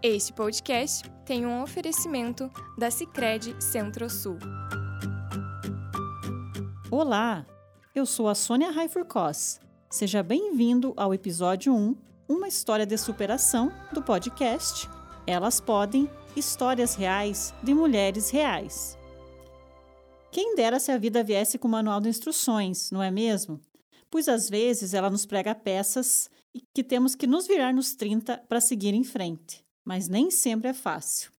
Este podcast tem um oferecimento da Sicredi Centro-Sul. Olá, eu sou a Sônia Raifurcos. Seja bem-vindo ao episódio 1, uma história de superação do podcast Elas Podem, Histórias Reais de Mulheres Reais. Quem dera se a vida viesse com manual de instruções, não é mesmo? Pois às vezes ela nos prega peças que temos que nos virar nos 30 para seguir em frente mas nem sempre é fácil.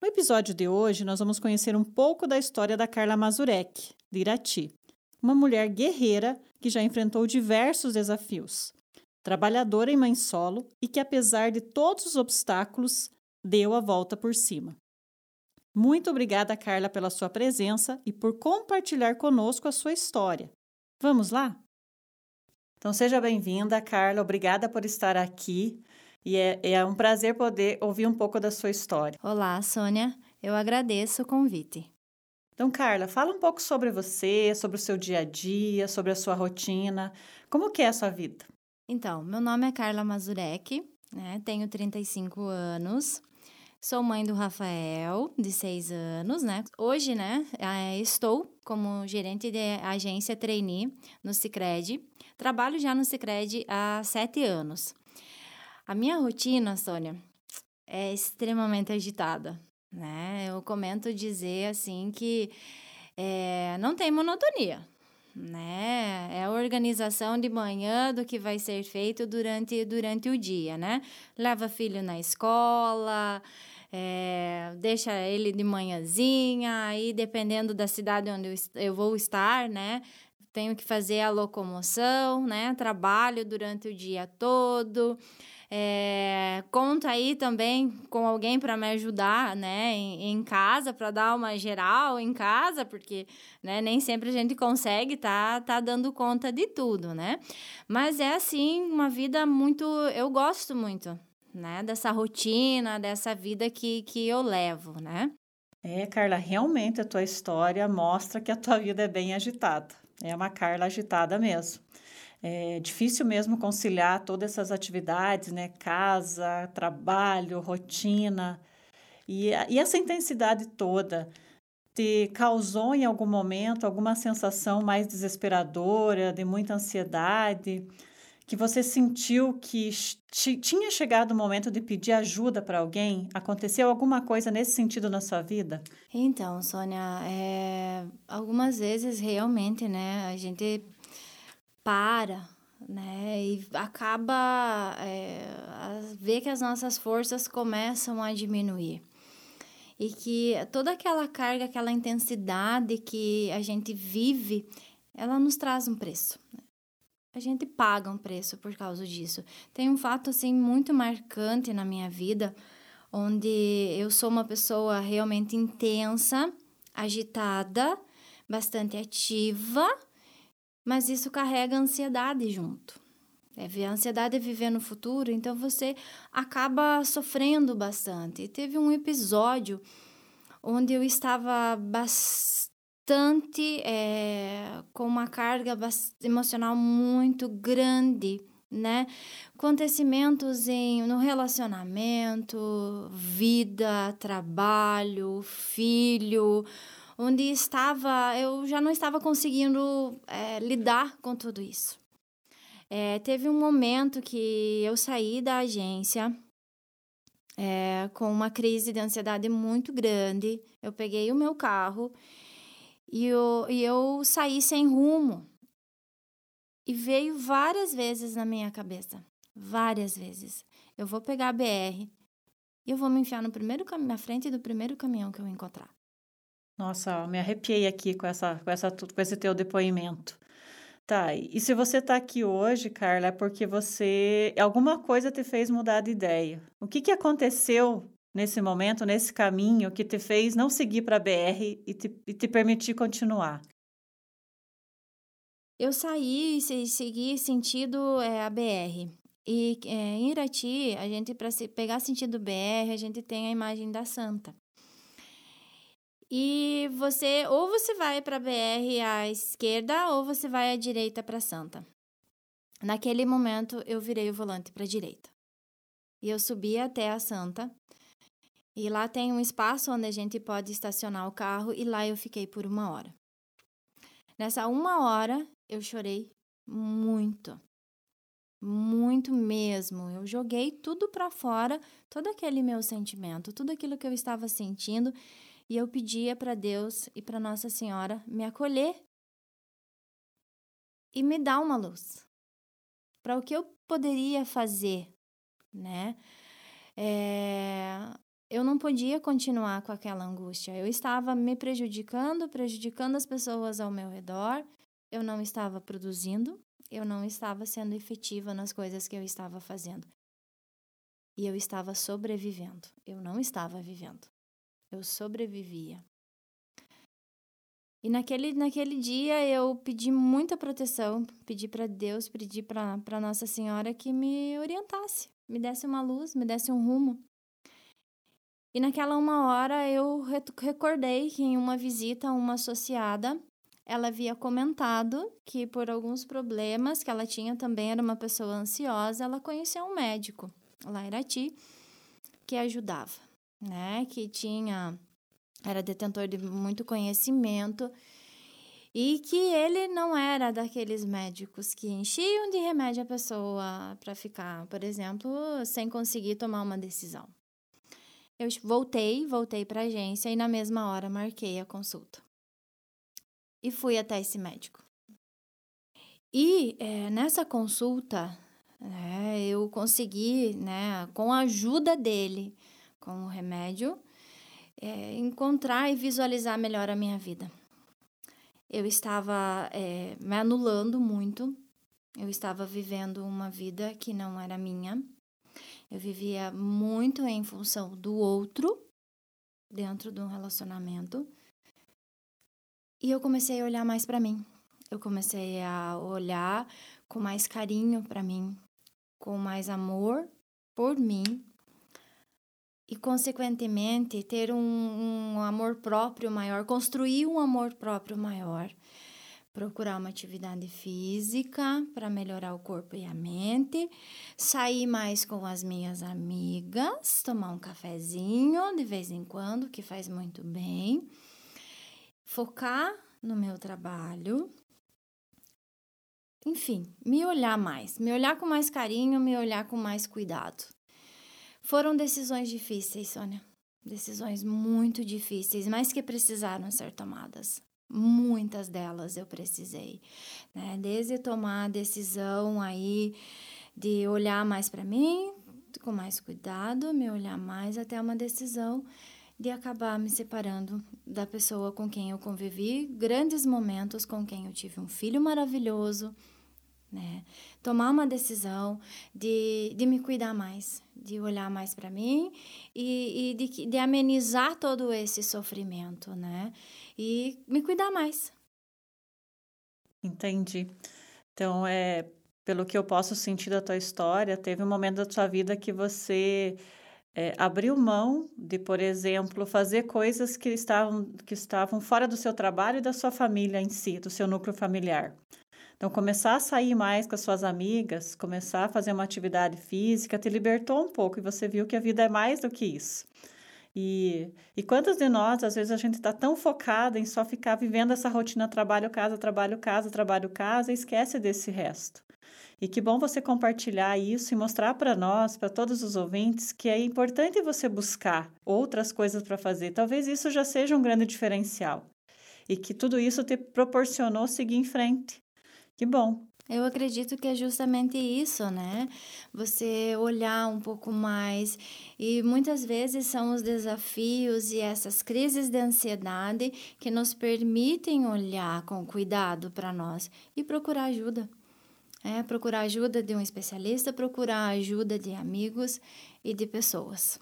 No episódio de hoje, nós vamos conhecer um pouco da história da Carla Mazurek, de Irati, uma mulher guerreira que já enfrentou diversos desafios, trabalhadora em mãe solo e que, apesar de todos os obstáculos, deu a volta por cima. Muito obrigada, Carla, pela sua presença e por compartilhar conosco a sua história. Vamos lá? Então, seja bem-vinda, Carla. Obrigada por estar aqui. E é, é um prazer poder ouvir um pouco da sua história. Olá, Sônia. Eu agradeço o convite. Então, Carla, fala um pouco sobre você, sobre o seu dia a dia, sobre a sua rotina. Como que é a sua vida? Então, meu nome é Carla Mazurek, né? Tenho 35 anos. Sou mãe do Rafael, de 6 anos, né? Hoje, né, estou como gerente de agência trainee no Cicred. Trabalho já no Cicred há 7 anos. A minha rotina, Sônia, é extremamente agitada, né? Eu comento dizer assim que é, não tem monotonia, né? É a organização de manhã do que vai ser feito durante, durante o dia, né? Leva filho na escola, é, deixa ele de manhãzinha, aí dependendo da cidade onde eu, eu vou estar, né? Tenho que fazer a locomoção, né? Trabalho durante o dia todo. É, conta aí também com alguém para me ajudar, né, em, em casa, para dar uma geral em casa, porque né, nem sempre a gente consegue tá, tá dando conta de tudo, né? Mas é assim, uma vida muito. Eu gosto muito, né, dessa rotina, dessa vida que, que eu levo, né? É, Carla, realmente a tua história mostra que a tua vida é bem agitada. É uma Carla agitada mesmo. É difícil mesmo conciliar todas essas atividades, né? Casa, trabalho, rotina. E, e essa intensidade toda te causou em algum momento alguma sensação mais desesperadora, de muita ansiedade? que você sentiu que tinha chegado o momento de pedir ajuda para alguém? Aconteceu alguma coisa nesse sentido na sua vida? Então, Sônia, é, algumas vezes realmente, né, a gente para, né? E acaba é, ver que as nossas forças começam a diminuir. E que toda aquela carga, aquela intensidade que a gente vive, ela nos traz um preço. Né? A gente paga um preço por causa disso. Tem um fato assim muito marcante na minha vida, onde eu sou uma pessoa realmente intensa, agitada, bastante ativa, mas isso carrega ansiedade junto. É, a ansiedade é viver no futuro, então você acaba sofrendo bastante. Teve um episódio onde eu estava bastante é, com uma carga emocional muito grande, né? Acontecimentos em, no relacionamento, vida, trabalho, filho, onde estava, eu já não estava conseguindo é, lidar com tudo isso. É, teve um momento que eu saí da agência é, com uma crise de ansiedade muito grande. Eu peguei o meu carro e eu, e eu saí sem rumo. E veio várias vezes na minha cabeça. Várias vezes. Eu vou pegar a BR e eu vou me enfiar no primeiro na frente do primeiro caminhão que eu encontrar. Nossa, me arrepiei aqui com, essa, com, essa, com esse teu depoimento. Tá, e se você está aqui hoje, Carla, é porque você. Alguma coisa te fez mudar de ideia. O que, que aconteceu nesse momento, nesse caminho, que te fez não seguir para a BR e te, e te permitir continuar? Eu saí e segui sentido é, a BR. E é, em Irati, a gente, para pegar sentido BR, a gente tem a imagem da Santa. E você, ou você vai para BR à esquerda, ou você vai à direita para Santa. Naquele momento, eu virei o volante para a direita. E eu subi até a Santa. E lá tem um espaço onde a gente pode estacionar o carro e lá eu fiquei por uma hora. Nessa uma hora eu chorei muito. Muito mesmo. Eu joguei tudo para fora, todo aquele meu sentimento, tudo aquilo que eu estava sentindo, e eu pedia para Deus e para Nossa Senhora me acolher e me dar uma luz para o que eu poderia fazer, né? É, eu não podia continuar com aquela angústia. Eu estava me prejudicando, prejudicando as pessoas ao meu redor. Eu não estava produzindo, eu não estava sendo efetiva nas coisas que eu estava fazendo. E eu estava sobrevivendo. Eu não estava vivendo. Eu sobrevivia. E naquele, naquele dia eu pedi muita proteção, pedi para Deus, pedi para Nossa Senhora que me orientasse, me desse uma luz, me desse um rumo. E naquela uma hora eu recordei que em uma visita a uma associada, ela havia comentado que por alguns problemas que ela tinha também, era uma pessoa ansiosa, ela conheceu um médico lá em Irati que ajudava, né? Que tinha era detentor de muito conhecimento e que ele não era daqueles médicos que enchiam de remédio a pessoa para ficar, por exemplo, sem conseguir tomar uma decisão. Eu voltei, voltei para a agência e na mesma hora marquei a consulta. E fui até esse médico. E é, nessa consulta, é, eu consegui, né, com a ajuda dele, com o remédio, é, encontrar e visualizar melhor a minha vida. Eu estava é, me anulando muito, eu estava vivendo uma vida que não era minha, eu vivia muito em função do outro dentro de um relacionamento. E eu comecei a olhar mais para mim. Eu comecei a olhar com mais carinho para mim, com mais amor por mim, e, consequentemente, ter um, um amor próprio maior, construir um amor próprio maior. Procurar uma atividade física para melhorar o corpo e a mente, sair mais com as minhas amigas, tomar um cafezinho de vez em quando, que faz muito bem, focar no meu trabalho, enfim, me olhar mais, me olhar com mais carinho, me olhar com mais cuidado. Foram decisões difíceis, Sônia. Decisões muito difíceis, mas que precisaram ser tomadas. Muitas delas eu precisei, né? Desde tomar a decisão aí de olhar mais para mim, com mais cuidado, me olhar mais até uma decisão de acabar me separando da pessoa com quem eu convivi, grandes momentos com quem eu tive um filho maravilhoso, né? Tomar uma decisão de, de me cuidar mais, de olhar mais para mim e, e de, de amenizar todo esse sofrimento, né? E me cuidar mais. Entendi. Então, é, pelo que eu posso sentir da tua história, teve um momento da tua vida que você é, abriu mão de, por exemplo, fazer coisas que estavam, que estavam fora do seu trabalho e da sua família em si, do seu núcleo familiar. Então, começar a sair mais com as suas amigas, começar a fazer uma atividade física, te libertou um pouco e você viu que a vida é mais do que isso. E, e quantas de nós, às vezes, a gente está tão focada em só ficar vivendo essa rotina trabalho, casa, trabalho, casa, trabalho, casa e esquece desse resto. E que bom você compartilhar isso e mostrar para nós, para todos os ouvintes, que é importante você buscar outras coisas para fazer. Talvez isso já seja um grande diferencial. E que tudo isso te proporcionou seguir em frente. Que bom. Eu acredito que é justamente isso, né? Você olhar um pouco mais. E muitas vezes são os desafios e essas crises de ansiedade que nos permitem olhar com cuidado para nós e procurar ajuda. É, procurar ajuda de um especialista, procurar ajuda de amigos e de pessoas.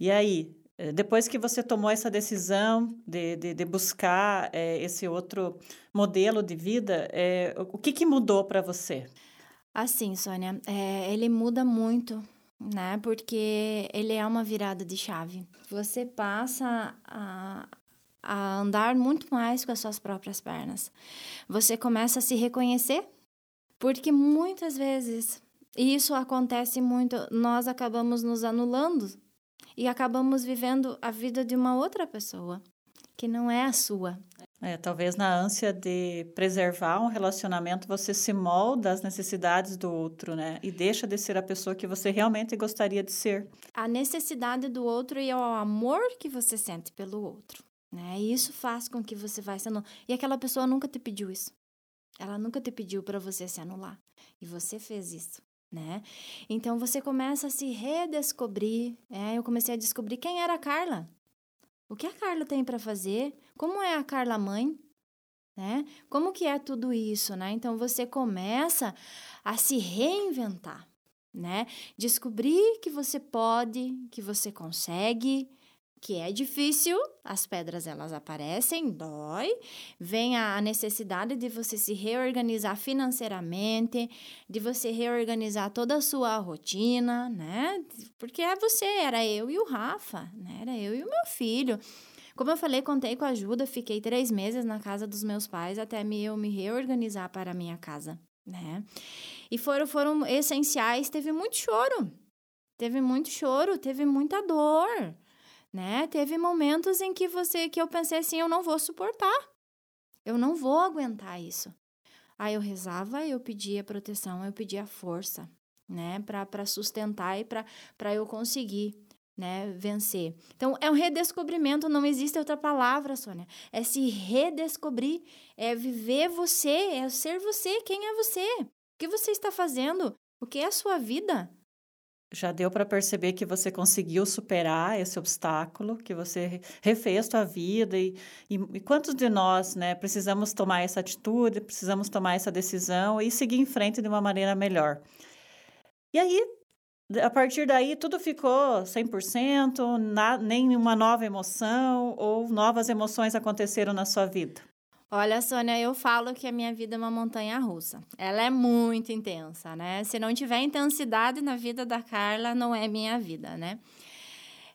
E aí, depois que você tomou essa decisão de, de, de buscar é, esse outro modelo de vida, é, o que, que mudou para você? Assim, Sônia, é, ele muda muito, né? Porque ele é uma virada de chave. Você passa a, a andar muito mais com as suas próprias pernas. Você começa a se reconhecer, porque muitas vezes E isso acontece muito, nós acabamos nos anulando e acabamos vivendo a vida de uma outra pessoa que não é a sua. É, talvez na ânsia de preservar um relacionamento, você se molda às necessidades do outro, né? E deixa de ser a pessoa que você realmente gostaria de ser. A necessidade do outro e o amor que você sente pelo outro, né? E isso faz com que você vá se anular. E aquela pessoa nunca te pediu isso. Ela nunca te pediu para você se anular. E você fez isso. Né? Então você começa a se redescobrir. É, eu comecei a descobrir quem era a Carla. O que a Carla tem para fazer? Como é a Carla mãe? Né? Como que é tudo isso, né? Então você começa a se reinventar, né? Descobrir que você pode, que você consegue, que é difícil, as pedras elas aparecem, dói, vem a necessidade de você se reorganizar financeiramente, de você reorganizar toda a sua rotina, né? Porque é você, era eu e o Rafa, né? Era eu e o meu filho. Como eu falei, contei com ajuda, fiquei três meses na casa dos meus pais até eu me reorganizar para a minha casa, né? E foram, foram essenciais, teve muito choro, teve muito choro, teve muita dor, né? Teve momentos em que você que eu pensei assim, eu não vou suportar. Eu não vou aguentar isso. Aí eu rezava, eu pedia proteção, eu pedia força, né, para sustentar e para eu conseguir, né, vencer. Então é um redescobrimento, não existe outra palavra, Sônia. É se redescobrir, é viver você, é ser você, quem é você? O que você está fazendo? O que é a sua vida? Já deu para perceber que você conseguiu superar esse obstáculo, que você refez sua vida e, e, e, quantos de nós, né, precisamos tomar essa atitude, precisamos tomar essa decisão e seguir em frente de uma maneira melhor. E aí, a partir daí, tudo ficou 100%, na, nenhuma nova emoção ou novas emoções aconteceram na sua vida? Olha, Sônia, eu falo que a minha vida é uma montanha russa. Ela é muito intensa, né? Se não tiver intensidade na vida da Carla, não é minha vida, né?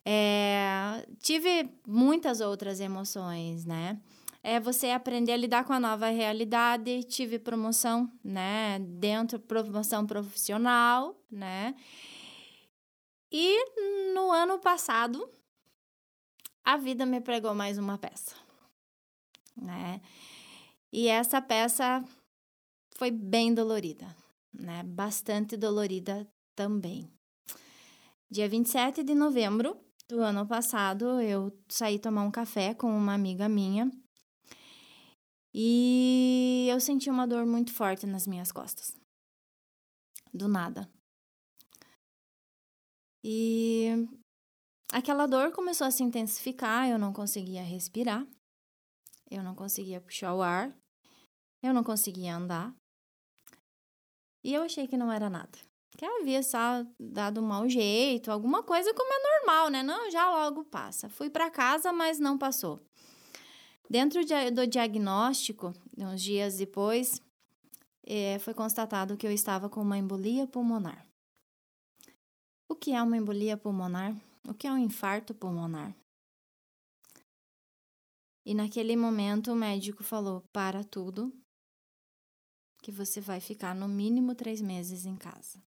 É, tive muitas outras emoções, né? É você aprender a lidar com a nova realidade. Tive promoção, né? Dentro, promoção profissional, né? E no ano passado, a vida me pregou mais uma peça, né? E essa peça foi bem dolorida, né? Bastante dolorida também. Dia 27 de novembro do ano passado, eu saí tomar um café com uma amiga minha e eu senti uma dor muito forte nas minhas costas. Do nada. E aquela dor começou a se intensificar, eu não conseguia respirar. Eu não conseguia puxar o ar. Eu não conseguia andar. E eu achei que não era nada. Que havia só dado um mau jeito, alguma coisa como é normal, né? Não, já logo passa. Fui para casa, mas não passou. Dentro do diagnóstico, uns dias depois, é, foi constatado que eu estava com uma embolia pulmonar. O que é uma embolia pulmonar? O que é um infarto pulmonar? E naquele momento o médico falou: para tudo, que você vai ficar no mínimo três meses em casa.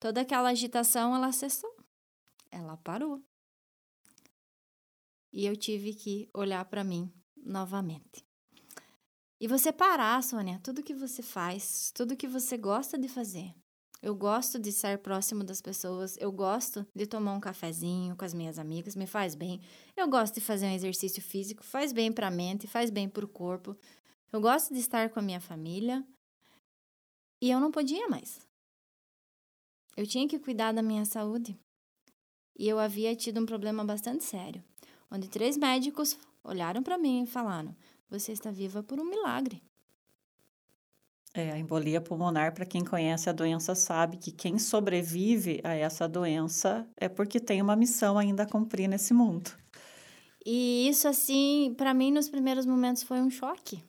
Toda aquela agitação ela cessou, ela parou. E eu tive que olhar para mim novamente. E você parar, Sônia, tudo que você faz, tudo que você gosta de fazer, eu gosto de estar próximo das pessoas, eu gosto de tomar um cafezinho com as minhas amigas, me faz bem. Eu gosto de fazer um exercício físico, faz bem para a mente, faz bem para o corpo. Eu gosto de estar com a minha família. E eu não podia mais. Eu tinha que cuidar da minha saúde. E eu havia tido um problema bastante sério, onde três médicos olharam para mim e falaram: "Você está viva por um milagre". É, a embolia pulmonar, para quem conhece a doença, sabe que quem sobrevive a essa doença é porque tem uma missão ainda a cumprir nesse mundo. E isso, assim, para mim, nos primeiros momentos foi um choque.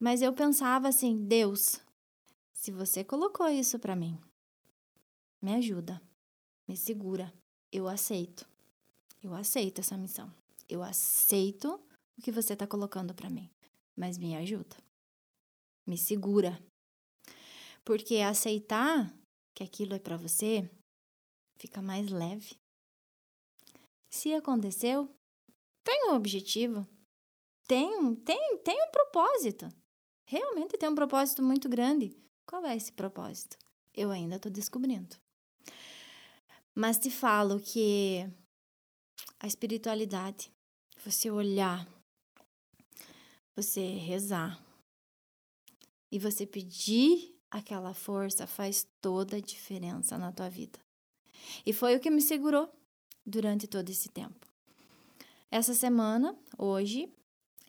Mas eu pensava assim: Deus, se você colocou isso para mim, me ajuda, me segura, eu aceito. Eu aceito essa missão. Eu aceito o que você está colocando para mim, mas me ajuda. Me segura, porque aceitar que aquilo é para você, fica mais leve. Se aconteceu, tem um objetivo, tem, tem, tem um propósito. Realmente tem um propósito muito grande. Qual é esse propósito? Eu ainda estou descobrindo. Mas te falo que a espiritualidade, você olhar, você rezar e você pedir aquela força faz toda a diferença na tua vida. E foi o que me segurou durante todo esse tempo. Essa semana, hoje,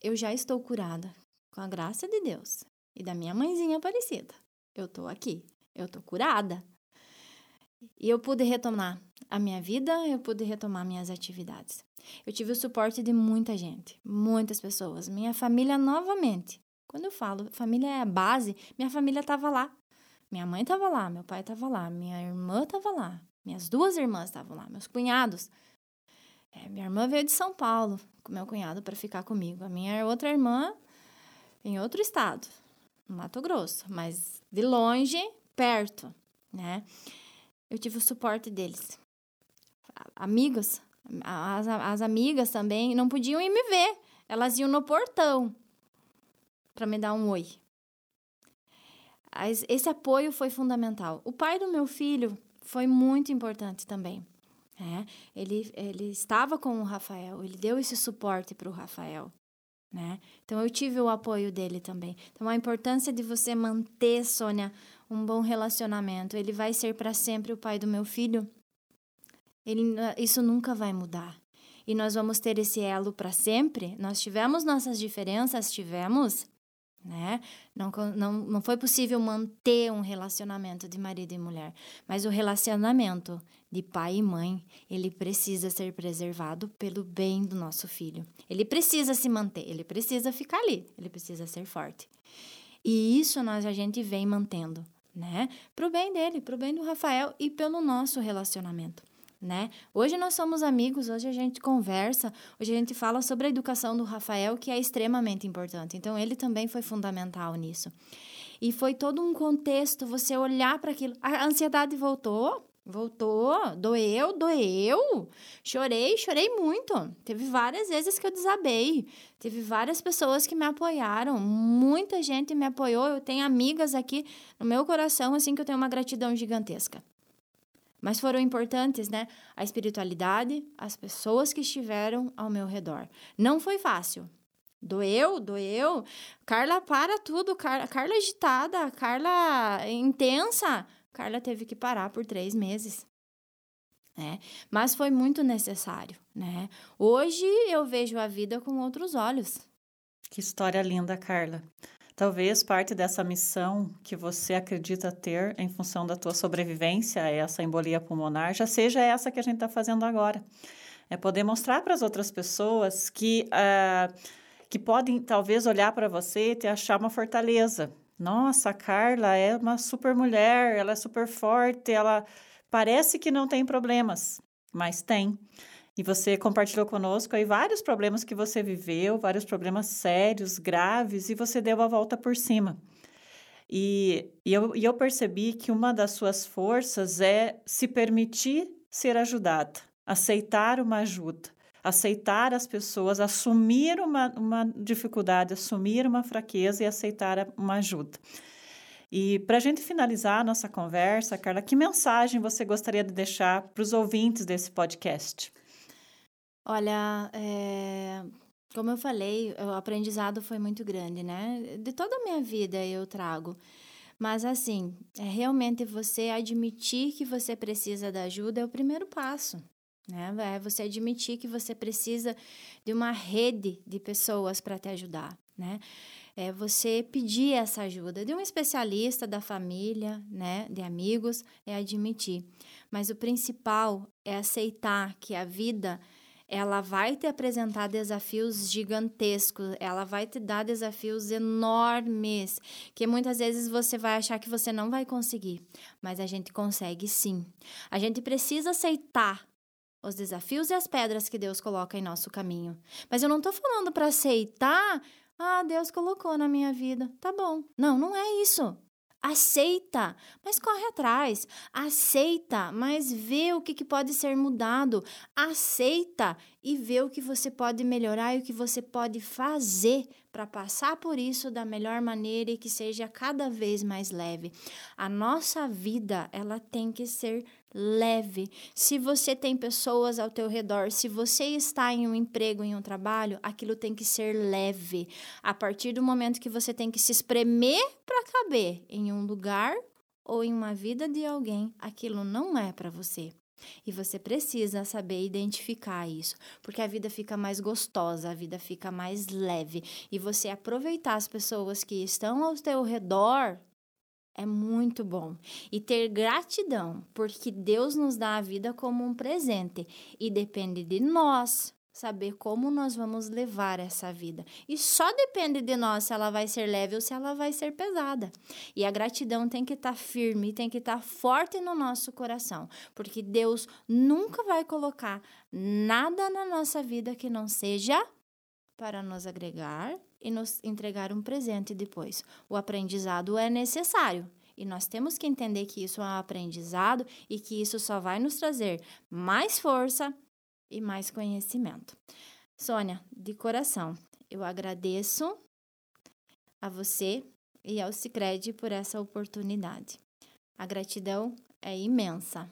eu já estou curada com a graça de Deus e da minha mãezinha Aparecida. Eu tô aqui, eu tô curada. E eu pude retomar a minha vida, eu pude retomar minhas atividades. Eu tive o suporte de muita gente, muitas pessoas, minha família novamente. Quando eu falo família é a base, minha família estava lá. Minha mãe estava lá, meu pai estava lá, minha irmã estava lá, minhas duas irmãs estavam lá, meus cunhados. É, minha irmã veio de São Paulo com meu cunhado para ficar comigo. A minha outra irmã em outro estado, no Mato Grosso, mas de longe, perto, né? Eu tive o suporte deles. Amigos, as, as amigas também não podiam ir me ver. Elas iam no portão para me dar um oi. Esse apoio foi fundamental. O pai do meu filho foi muito importante também. É, ele, ele estava com o Rafael, ele deu esse suporte para o Rafael. Né? Então eu tive o apoio dele também. Então a importância de você manter, Sônia, um bom relacionamento. Ele vai ser para sempre o pai do meu filho. Ele, isso nunca vai mudar. E nós vamos ter esse elo para sempre. Nós tivemos nossas diferenças, tivemos, né? Não, não, não foi possível manter um relacionamento de marido e mulher, mas o relacionamento de pai e mãe, ele precisa ser preservado pelo bem do nosso filho. Ele precisa se manter, ele precisa ficar ali, ele precisa ser forte. E isso nós a gente vem mantendo, né? Pro bem dele, pro bem do Rafael e pelo nosso relacionamento né? Hoje nós somos amigos, hoje a gente conversa, hoje a gente fala sobre a educação do Rafael, que é extremamente importante. Então, ele também foi fundamental nisso. E foi todo um contexto, você olhar para aquilo. A ansiedade voltou, voltou, doeu, doeu. Chorei, chorei muito. Teve várias vezes que eu desabei. Teve várias pessoas que me apoiaram, muita gente me apoiou. Eu tenho amigas aqui no meu coração, assim, que eu tenho uma gratidão gigantesca. Mas foram importantes, né? A espiritualidade, as pessoas que estiveram ao meu redor. Não foi fácil. Doeu, doeu. Carla para tudo. Carla, Carla agitada, Carla intensa. Carla teve que parar por três meses. Né? Mas foi muito necessário, né? Hoje eu vejo a vida com outros olhos. Que história linda, Carla. Talvez parte dessa missão que você acredita ter em função da tua sobrevivência a essa embolia pulmonar já seja essa que a gente está fazendo agora. É poder mostrar para as outras pessoas que, uh, que podem talvez olhar para você e te achar uma fortaleza. Nossa, a Carla é uma super mulher, ela é super forte, ela parece que não tem problemas, mas tem. E você compartilhou conosco aí vários problemas que você viveu, vários problemas sérios, graves, e você deu a volta por cima. E, e, eu, e eu percebi que uma das suas forças é se permitir ser ajudada, aceitar uma ajuda, aceitar as pessoas, assumir uma, uma dificuldade, assumir uma fraqueza e aceitar uma ajuda. E para a gente finalizar a nossa conversa, Carla, que mensagem você gostaria de deixar para os ouvintes desse podcast? Olha, é, como eu falei, o aprendizado foi muito grande, né? De toda a minha vida eu trago. Mas assim, é realmente você admitir que você precisa da ajuda é o primeiro passo. Né? É você admitir que você precisa de uma rede de pessoas para te ajudar. Né? É você pedir essa ajuda de um especialista, da família, né? de amigos, é admitir. Mas o principal é aceitar que a vida ela vai te apresentar desafios gigantescos, ela vai te dar desafios enormes, que muitas vezes você vai achar que você não vai conseguir, mas a gente consegue sim. A gente precisa aceitar os desafios e as pedras que Deus coloca em nosso caminho. Mas eu não estou falando para aceitar, ah, Deus colocou na minha vida, tá bom. Não, não é isso. Aceita, mas corre atrás. Aceita, mas vê o que, que pode ser mudado. Aceita e vê o que você pode melhorar e o que você pode fazer para passar por isso da melhor maneira e que seja cada vez mais leve. A nossa vida, ela tem que ser leve. Se você tem pessoas ao teu redor, se você está em um emprego, em um trabalho, aquilo tem que ser leve. A partir do momento que você tem que se espremer para caber em um lugar ou em uma vida de alguém, aquilo não é para você. E você precisa saber identificar isso, porque a vida fica mais gostosa, a vida fica mais leve. E você aproveitar as pessoas que estão ao teu redor é muito bom. E ter gratidão, porque Deus nos dá a vida como um presente e depende de nós saber como nós vamos levar essa vida. E só depende de nós se ela vai ser leve ou se ela vai ser pesada. E a gratidão tem que estar tá firme, tem que estar tá forte no nosso coração, porque Deus nunca vai colocar nada na nossa vida que não seja para nos agregar e nos entregar um presente depois. O aprendizado é necessário. E nós temos que entender que isso é um aprendizado e que isso só vai nos trazer mais força e mais conhecimento. Sônia, de coração, eu agradeço a você e ao Cicred por essa oportunidade. A gratidão é imensa.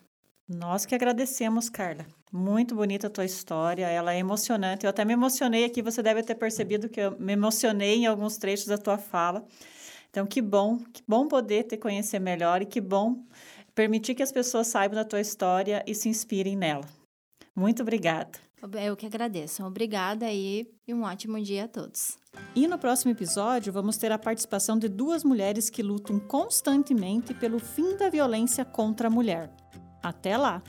Nós que agradecemos, Carla. Muito bonita a tua história, ela é emocionante. Eu até me emocionei aqui, você deve ter percebido que eu me emocionei em alguns trechos da tua fala. Então, que bom, que bom poder te conhecer melhor e que bom permitir que as pessoas saibam da tua história e se inspirem nela. Muito obrigada. Eu que agradeço. Obrigada e um ótimo dia a todos. E no próximo episódio vamos ter a participação de duas mulheres que lutam constantemente pelo fim da violência contra a mulher. Até lá!